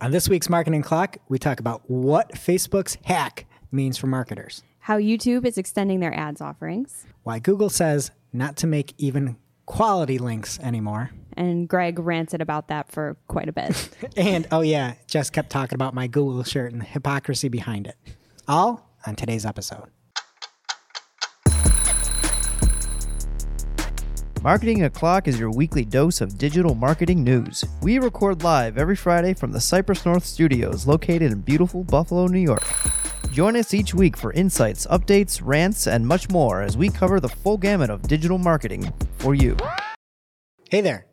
On this week's Marketing O'Clock, we talk about what Facebook's hack means for marketers, How YouTube is extending their ads offerings. why Google says not to make even quality links anymore, And Greg ranted about that for quite a bit. and oh yeah, Jess kept talking about my Google shirt and the hypocrisy behind it. All on today's episode. Marketing O'Clock is your weekly dose of digital marketing news. We record live every Friday from the Cypress North Studios located in beautiful Buffalo, New York. Join us each week for insights, updates, rants, and much more as we cover the full gamut of digital marketing for you. Hey there,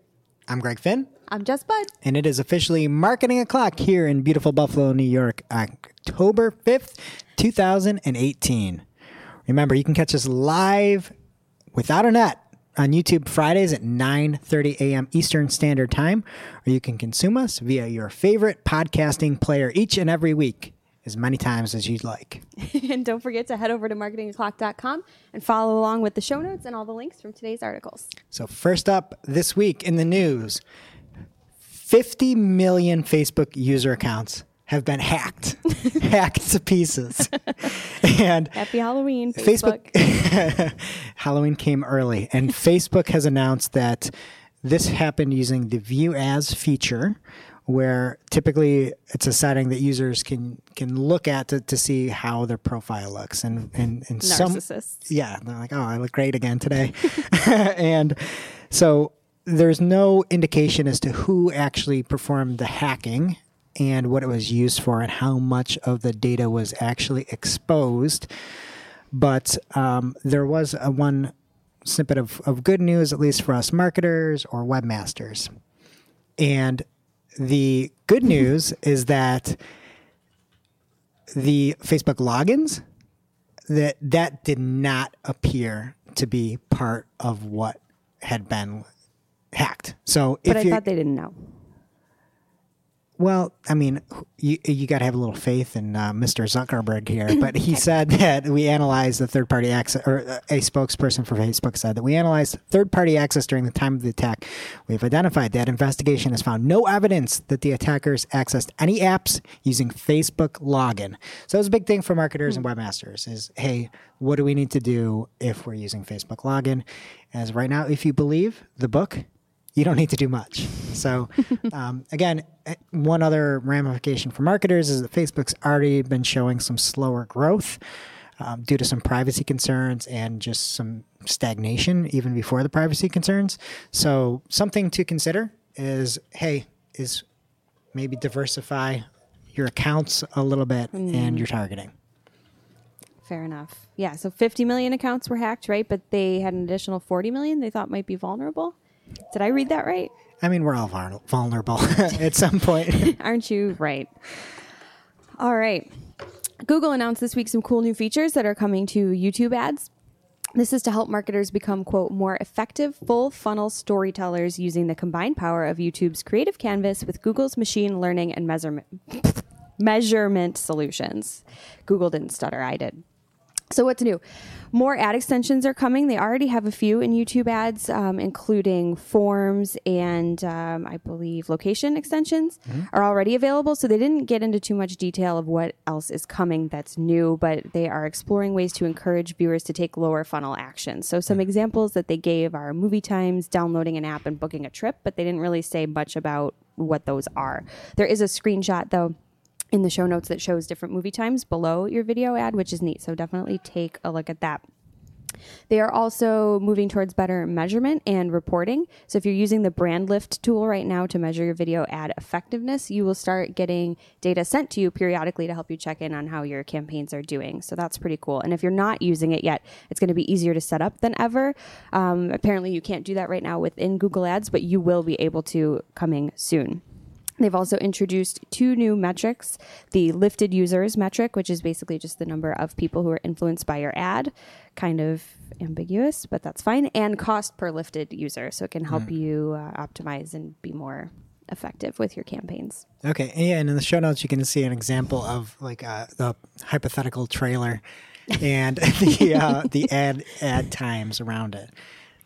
I'm Greg Finn, I'm Jess Budde. and it is officially Marketing O'Clock here in beautiful Buffalo, New York, October 5th, 2018. Remember, you can catch us live without a net on YouTube Fridays at 9:30 a.m. Eastern Standard Time, or you can consume us via your favorite podcasting player each and every week as many times as you'd like. and don't forget to head over to marketingoclock.com and follow along with the show notes and all the links from today's articles. So first up this week in the news, 50 million Facebook user accounts have been hacked, hacked to pieces. and Happy Halloween, Facebook. Facebook Halloween came early, and Facebook has announced that this happened using the View As feature, where typically it's a setting that users can can look at to, to see how their profile looks, and and and some yeah, they're like, oh, I look great again today, and so there's no indication as to who actually performed the hacking and what it was used for and how much of the data was actually exposed but um, there was a one snippet of, of good news, at least for us marketers or webmasters. And the good news is that the Facebook logins that that did not appear to be part of what had been hacked. So But I thought they didn't know. Well, I mean, you you got to have a little faith in uh, Mr. Zuckerberg here, but he said that we analyzed the third party access, or uh, a spokesperson for Facebook said that we analyzed third party access during the time of the attack. We've identified that investigation has found no evidence that the attackers accessed any apps using Facebook login. So it's a big thing for marketers and webmasters is, hey, what do we need to do if we're using Facebook login? As right now, if you believe the book, you don't need to do much. So, um, again, one other ramification for marketers is that Facebook's already been showing some slower growth um, due to some privacy concerns and just some stagnation even before the privacy concerns. So, something to consider is hey, is maybe diversify your accounts a little bit and your targeting. Fair enough. Yeah, so 50 million accounts were hacked, right? But they had an additional 40 million they thought might be vulnerable. Did I read that right? I mean, we're all vulnerable at some point. Aren't you right? All right. Google announced this week some cool new features that are coming to YouTube ads. This is to help marketers become, quote, more effective full funnel storytellers using the combined power of YouTube's creative canvas with Google's machine learning and measurement, measurement solutions. Google didn't stutter, I did. So, what's new? More ad extensions are coming. They already have a few in YouTube ads, um, including forms and um, I believe location extensions are already available. So, they didn't get into too much detail of what else is coming that's new, but they are exploring ways to encourage viewers to take lower funnel actions. So, some examples that they gave are movie times, downloading an app, and booking a trip, but they didn't really say much about what those are. There is a screenshot, though in the show notes that shows different movie times below your video ad, which is neat. So definitely take a look at that. They are also moving towards better measurement and reporting. So if you're using the brand lift tool right now to measure your video ad effectiveness, you will start getting data sent to you periodically to help you check in on how your campaigns are doing. So that's pretty cool. And if you're not using it yet, it's going to be easier to set up than ever. Um, apparently, you can't do that right now within Google Ads, but you will be able to coming soon. They've also introduced two new metrics the lifted users metric, which is basically just the number of people who are influenced by your ad, kind of ambiguous, but that's fine, and cost per lifted user. So it can help you uh, optimize and be more effective with your campaigns. Okay, yeah, and in the show notes you can see an example of like uh, the hypothetical trailer and the uh, the ad ad times around it.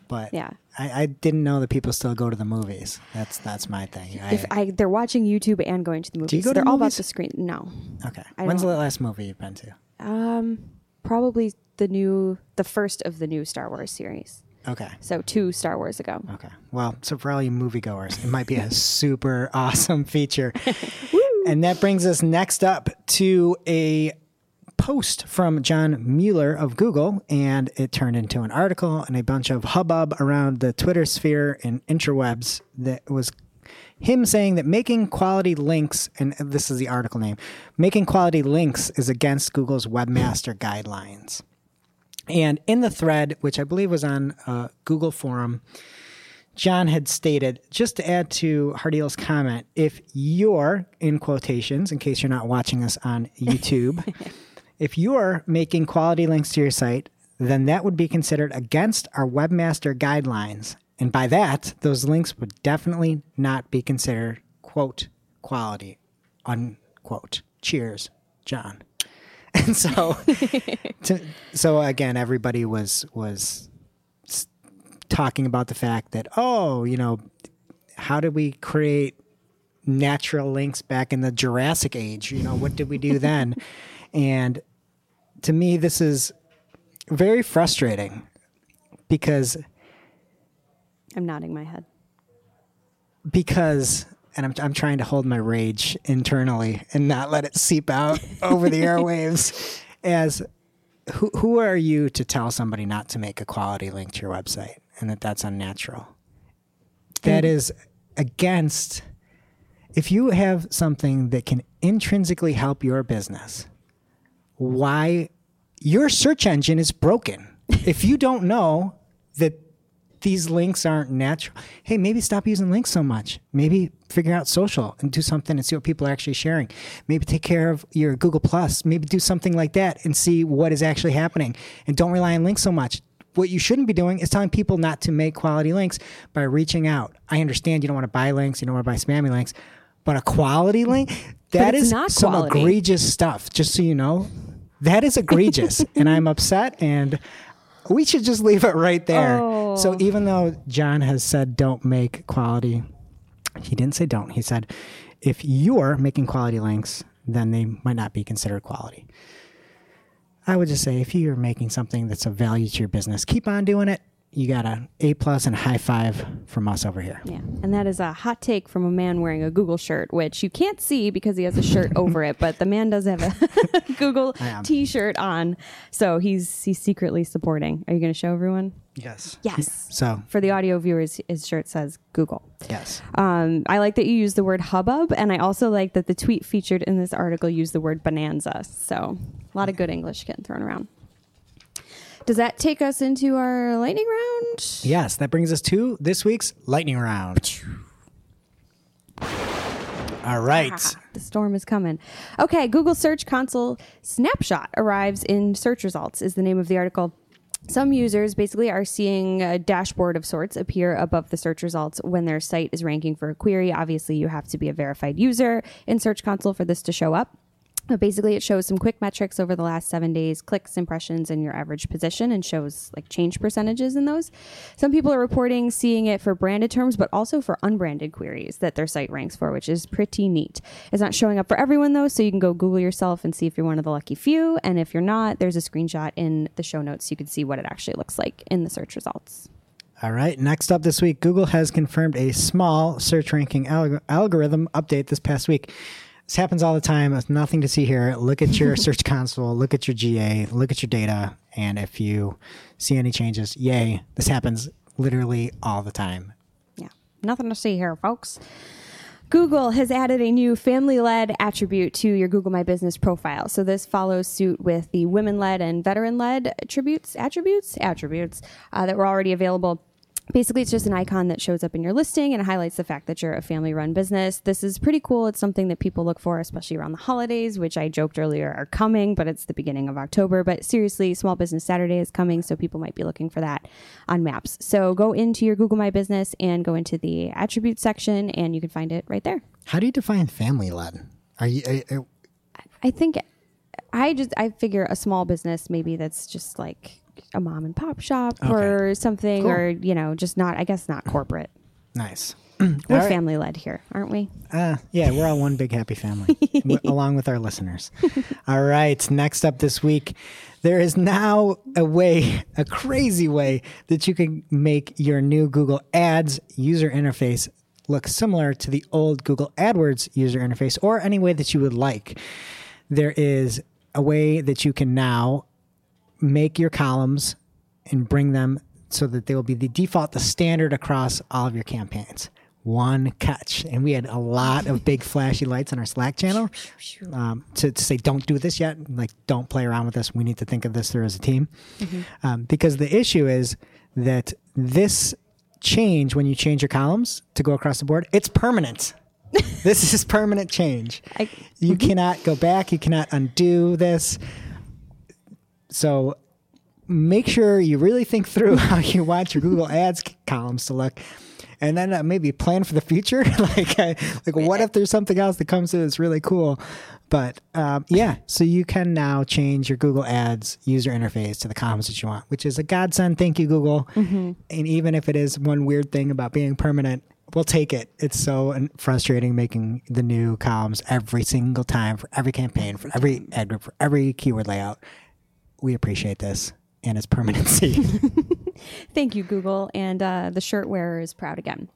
But Yeah. I, I didn't know that people still go to the movies. That's that's my thing. I, If I they're watching YouTube and going to the movies, you go to they're all about the screen. No, okay. I When's the last movie you've been to? um, probably the new, the first of the new Star Wars series. Okay. So two Star Wars ago. Okay. Well, so for all you moviegoers, it might be a super awesome feature. and that brings us next up to a post from John Mueller of Google, and it turned into an article and a bunch of hubbub around the Twitter sphere and interwebs that was him saying that making quality links, and this is the article name, making quality links is against Google's webmaster guidelines. And in the thread, which I believe was on uh, Google Forum, John had stated, just to add to Hardeel's comment, if you're, in quotations, in case you're not watching us on YouTube, if you're making quality links to your site, then that would be considered against our webmaster guidelines. And by that, those links would definitely not be considered, quote, quality, unquote. Cheers, John. And so, to, so again, everybody was was talking about the fact that oh, you know, how did we create natural links back in the Jurassic age? You know, what did we do then? and to me, this is very frustrating because I'm nodding my head. because and I'm, I'm trying to hold my rage internally and not let it seep out over the airwaves as who, who are you to tell somebody not to make a quality link to your website and that that's unnatural That mm. is against if you have something that can intrinsically help your business why your search engine is broken if you don't know that these links aren't natural. Hey, maybe stop using links so much. Maybe figure out social and do something and see what people are actually sharing. Maybe take care of your Google Plus. Maybe do something like that and see what is actually happening. And don't rely on links so much. What you shouldn't be doing is telling people not to make quality links by reaching out. I understand you don't want to buy links, you don't want to buy spammy links, but a quality link, that is not some quality. egregious stuff. Just so you know, that is egregious, and I'm upset and we should just leave it right there. So Oh. even though John has said don't make quality, he didn't say don't. He said if you're making quality links, then they might not be considered quality. I would just say if you're making something that's of value to your business, keep on doing it. You got a A plus and a high five from us over here. Yeah. And that is a hot take from a man wearing a Google shirt, which you can't see because he has a shirt over it, but the man does have a Google t-shirt on. So he's he's secretly supporting. Are you going to show everyone? Yes. Yes. So For the audio viewers, his shirt says Google. yes. Um, I like that you use the word hubbub, and I also like that the tweet featured in this article used the word bonanza. So a lot of good English getting thrown around. Does that take us into our lightning round? Yes, that brings us to this week's lightning round. All right. Ah, the storm is coming. Okay, Google Search Console snapshot arrives in search results, is the name of the article. Some users basically are seeing a dashboard of sorts appear above the search results when their site is ranking for a query. Obviously, you have to be a verified user in Search Console for this to show up. But basically, it shows some quick metrics over the last seven days, clicks, impressions, and your average position, and shows like change percentages in those. Some people are reporting seeing it for branded terms, but also for unbranded queries that their site ranks for, which is pretty neat. It's not showing up for everyone though, so you can go Google yourself and see if you're one of the lucky few. And if you're not, there's a screenshot in the show notes. So you can see what it actually looks like in the search results. All right. Next up this week, Google has confirmed a small search ranking alg- algorithm update this past week. This happens all the time. There's nothing to see here. Look at your search console, look at your GA, look at your data, and if you see any changes, yay. This happens literally all the time. Yeah, nothing to see here, folks. Google has added a new family led attribute to your Google My Business profile. So this follows suit with the women led and veteran led attributes, attributes, attributes uh, that were already available. Basically, it's just an icon that shows up in your listing and highlights the fact that you're a family run business. This is pretty cool. It's something that people look for, especially around the holidays, which I joked earlier are coming, but it's the beginning of October. But seriously, Small Business Saturday is coming, so people might be looking for that on maps. So go into your Google My Business and go into the attribute section, and you can find it right there. How do you define family led? Are you? uh, uh, I think I just I figure a small business maybe that's just like a mom and pop shop Okay. or something, Cool. or you know, just not. I guess not corporate. Nice. We're right. family led here, aren't we? Uh, yeah, we're all one big happy family, along with our listeners. All right, next up this week, there is now a way, a crazy way, that you can make your new Google Ads user interface look similar to the old Google AdWords user interface, or any way that you would like. There is a way that you can now make your columns and bring them so that they will be the default, the standard across all of your campaigns. One catch. And we had a lot of big flashy lights on our Slack channel um, to, to say, don't do this yet. Like, don't play around with this. We need to think of this through as a team. Um, because the issue is that this change, when you change your columns to go across the board, it's permanent. this is permanent change. I- you cannot go back. You cannot undo this. So make sure you really think through how you want your Google Ads columns to look, and then uh, maybe plan for the future. like, uh, like what if there's something else that comes in that's really cool? But um, yeah, so you can now change your Google Ads user interface to the columns that you want, which is a godsend. Thank you, Google. And even if it is one weird thing about being permanent, we'll take it. It's so frustrating making the new columns every single time for every campaign, for every ad group, for every keyword layout. We appreciate this and its permanency. Thank you, Google. And uh, the shirt wearer is proud again.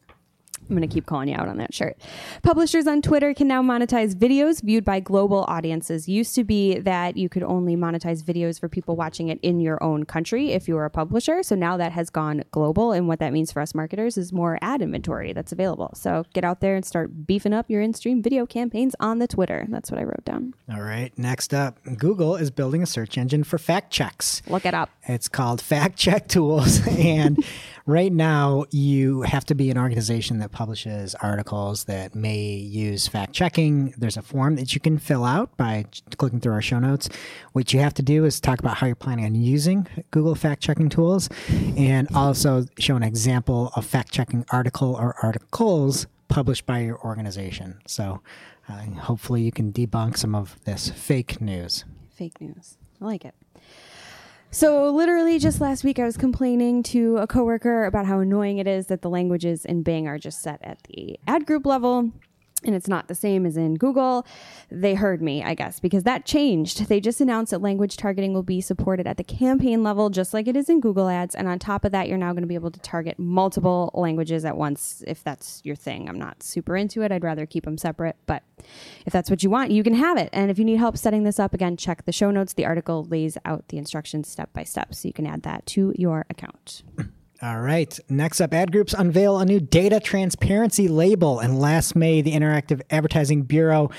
I'm going to keep calling you out on that shirt. Publishers on Twitter can now monetize videos viewed by global audiences. Used to be that you could only monetize videos for people watching it in your own country if you were a publisher. So now that has gone global. And what that means for us marketers is more ad inventory that's available. So get out there and start beefing up your in stream video campaigns on the Twitter. That's what I wrote down. All right. Next up, Google is building a search engine for fact checks. Look it up. It's called Fact Check Tools. and right now, you have to be an organization that publishes articles that may use fact checking. There's a form that you can fill out by clicking through our show notes. What you have to do is talk about how you're planning on using Google fact checking tools and also show an example of fact checking article or articles published by your organization. So uh, hopefully, you can debunk some of this fake news. Fake news. I like it. So, literally, just last week, I was complaining to a coworker about how annoying it is that the languages in Bing are just set at the ad group level. And it's not the same as in Google. They heard me, I guess, because that changed. They just announced that language targeting will be supported at the campaign level, just like it is in Google Ads. And on top of that, you're now going to be able to target multiple languages at once if that's your thing. I'm not super into it. I'd rather keep them separate. But if that's what you want, you can have it. And if you need help setting this up, again, check the show notes. The article lays out the instructions step by step, so you can add that to your account. All right. Next up, ad groups unveil a new data transparency label. And last May, the Interactive Advertising Bureau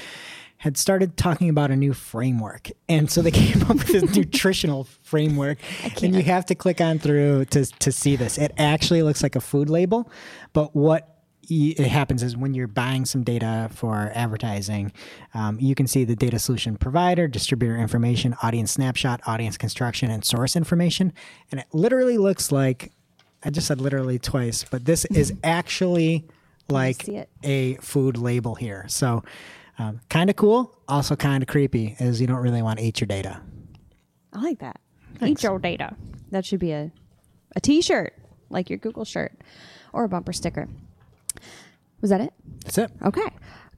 had started talking about a new framework. And so they came up with this nutritional framework. And you have to click on through to, to see this. It actually looks like a food label. But what it happens is when you're buying some data for advertising, um, you can see the data solution provider, distributor information, audience snapshot, audience construction, and source information. And it literally looks like I just said literally twice, but this is actually like a food label here. So um, kind of cool, also kind of creepy, is you don't really want to eat your data. I like that. Eat your data. That should be a, a t shirt, like your Google shirt, or a bumper sticker. Was that it? That's it. Okay.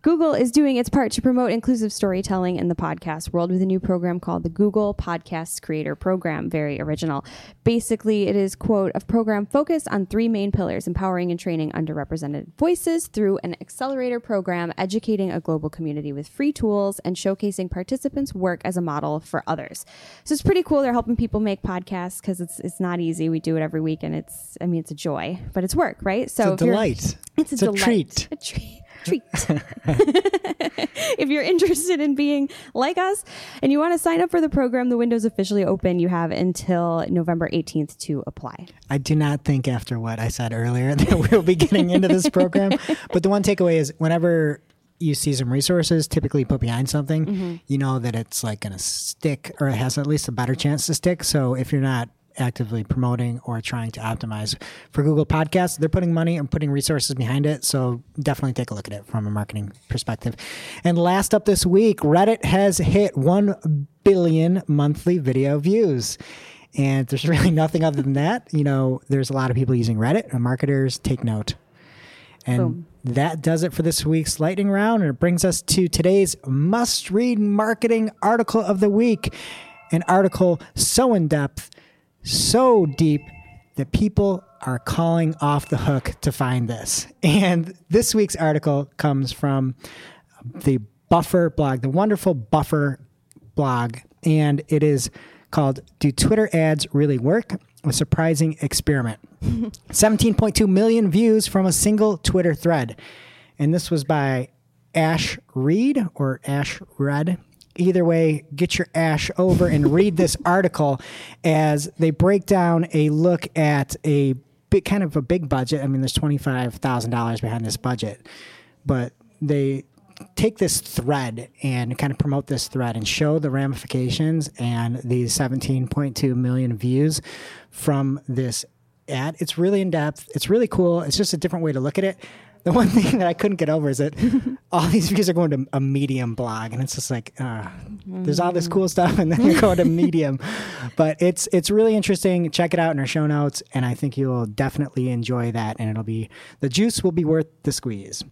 Google is doing its part to promote inclusive storytelling in the podcast world with a new program called the Google Podcast Creator Program. Very original. Basically, it is, quote, a program focused on three main pillars empowering and training underrepresented voices through an accelerator program, educating a global community with free tools, and showcasing participants' work as a model for others. So it's pretty cool. They're helping people make podcasts because it's, it's not easy. We do it every week, and it's, I mean, it's a joy, but it's work, right? So It's a delight. It's a, It's a delight. treat. A treat. Treat. if you're interested in being like us and you want to sign up for the program, the window's officially open. You have until November 18th to apply. I do not think after what I said earlier that we'll be getting into this program. But the one takeaway is whenever you see some resources typically put behind something, mm-hmm. you know that it's like going to stick or it has at least a better chance to stick. So if you're not actively promoting or trying to optimize for Google Podcasts, they're putting money and putting resources behind it. So definitely take a look at it from a marketing perspective. And last up this week, Reddit has hit 1 billion monthly video views. And there's really nothing other than that. You know, there's a lot of people using Reddit, and marketers take note. And Boom. that does it for this week's lightning round. And it brings us to today's must read marketing article of the week. An article so in depth, so deep that people are calling off the hook to find this. And this week's article comes from the Buffer blog, the wonderful Buffer blog. And it is called Do Twitter Ads Really Work? A Surprising Experiment. 17.2 million views from a single Twitter thread. And this was by Ash Read or Ash Red. Either way, get your ash over and read this article as they break down a look at a big kind of a big budget. I mean, there's $25,000 behind this budget, but they take this thread and kind of promote this thread and show the ramifications and these 17.2 million views from this ad. It's really in depth. It's really cool. It's just a different way to look at it. The one thing that I couldn't get over is that all these views are going to a Medium blog, and it's just like uh, there's all this cool stuff, and then you're going to Medium. But it's it's really interesting. Check it out in our show notes, and I think you'll definitely enjoy that. And it'll be the juice will be worth the squeeze.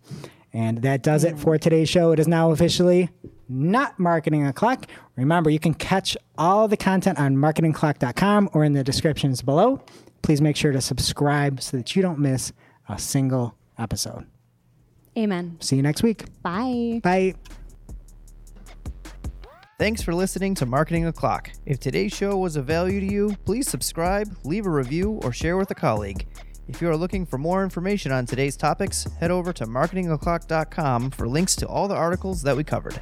And that does it for today's show. It is now officially not marketing o'clock. Remember, you can catch all the content on marketingoclock.com or in the descriptions below. Please make sure to subscribe so that you don't miss a single episode. Amen. See you next week. Bye. Bye. Thanks for listening to Marketing O'Clock. If today's show was of value to you, please subscribe, leave a review, or share with a colleague. If you are looking for more information on today's topics, head over to marketingoclock.com for links to all the articles that we covered.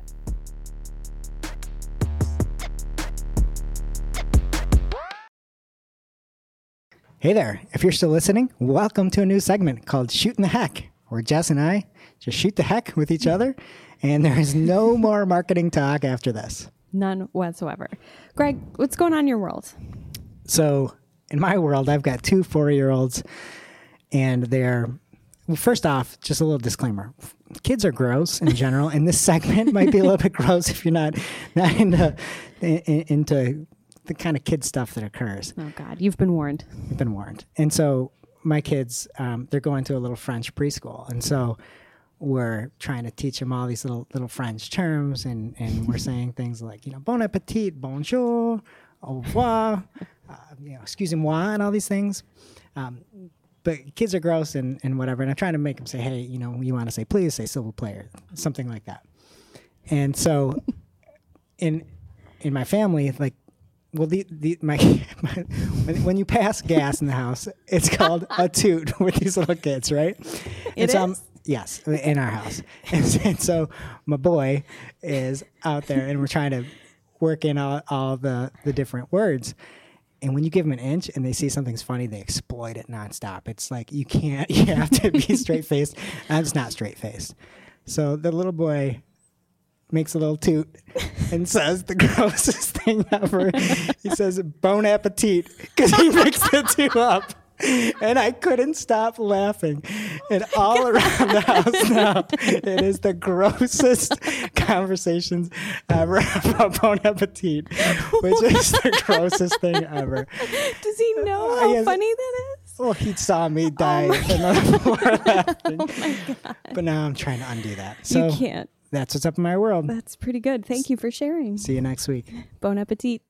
Hey there. If you're still listening, welcome to a new segment called Shooting the Heck, where Jess and I just shoot the heck with each other, and there is no more marketing talk after this. None whatsoever. Greg, what's going on in your world? So, in my world, I've got two four year olds, and they're, well, first off, just a little disclaimer kids are gross in general, and this segment might be a little bit gross if you're not, not into, in, into the kind of kid stuff that occurs. Oh God, you've been warned. You've been warned. And so my kids, um, they're going to a little French preschool, and so we're trying to teach them all these little little French terms, and and we're saying things like you know bon appetit, bonjour, au revoir, uh, you know excusez-moi, and all these things. Um, but kids are gross and, and whatever, and I'm trying to make them say, hey, you know, you want to say please, say civil player, something like that. And so, in in my family, like well, the, the my, my when, when you pass gas in the house, it's called a toot with these little kids, right? It so um, I'm- yes, in our house, and, and so my boy is out there, and we're trying to work in all, all the the different words. And when you give them an inch and they see something's funny, they exploit it nonstop. It's like you can't, you have to be straight faced. I'm just not straight faced. So the little boy makes a little toot and says the grossest thing ever. he says bon appetit because he mixed the two up. And I couldn't stop laughing. And all around the house now, it is the grossest conversations ever about bon appetit, which is the grossest thing ever. Does he know uh, how yes. funny that is? Well, he saw me die oh the floor oh laughing. But now I'm trying to undo that. So you can't. That's what's up in my world. That's pretty good. Thank you for sharing. See you next week. Bon appetit.